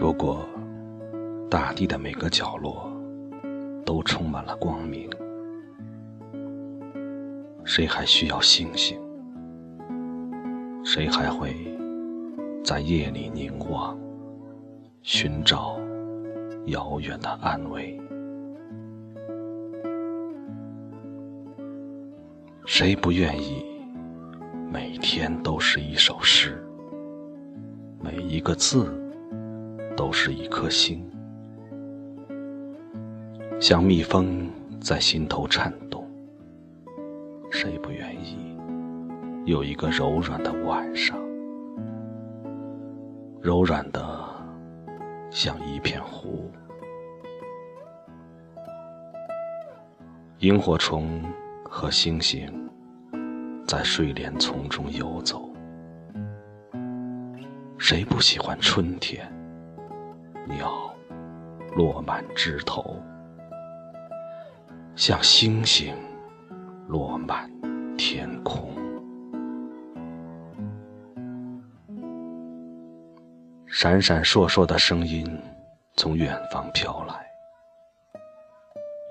如果大地的每个角落都充满了光明，谁还需要星星？谁还会在夜里凝望，寻找遥远的安慰？谁不愿意每天都是一首诗，每一个字都是一颗星，像蜜蜂在心头颤动？谁不愿意有一个柔软的晚上，柔软的像一片湖？萤火虫。和星星在睡莲丛中游走，谁不喜欢春天？鸟落满枝头，像星星落满天空。闪闪烁烁的声音从远方飘来，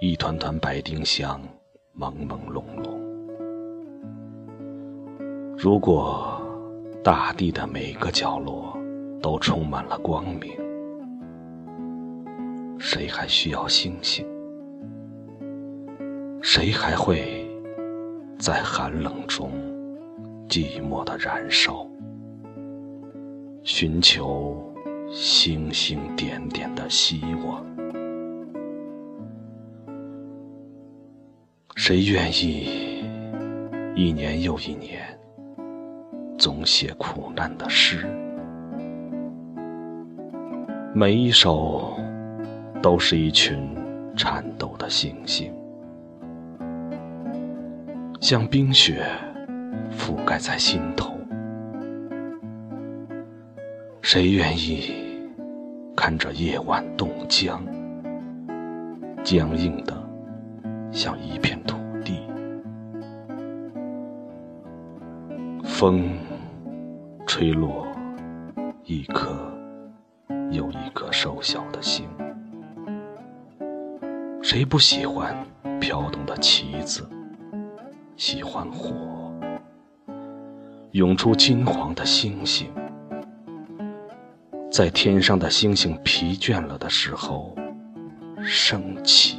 一团团白丁香。朦朦胧胧。如果大地的每个角落都充满了光明，谁还需要星星？谁还会在寒冷中寂寞的燃烧，寻求星星点点的希望？谁愿意一年又一年总写苦难的诗？每一首都是一群颤抖的星星，像冰雪覆盖在心头。谁愿意看着夜晚冻僵，僵硬的？像一片土地，风吹落一颗又一颗瘦小的星。谁不喜欢飘动的旗子？喜欢火，涌出金黄的星星，在天上的星星疲倦了的时候，升起。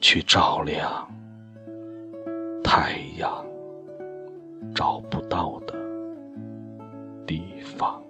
去照亮太阳找不到的地方。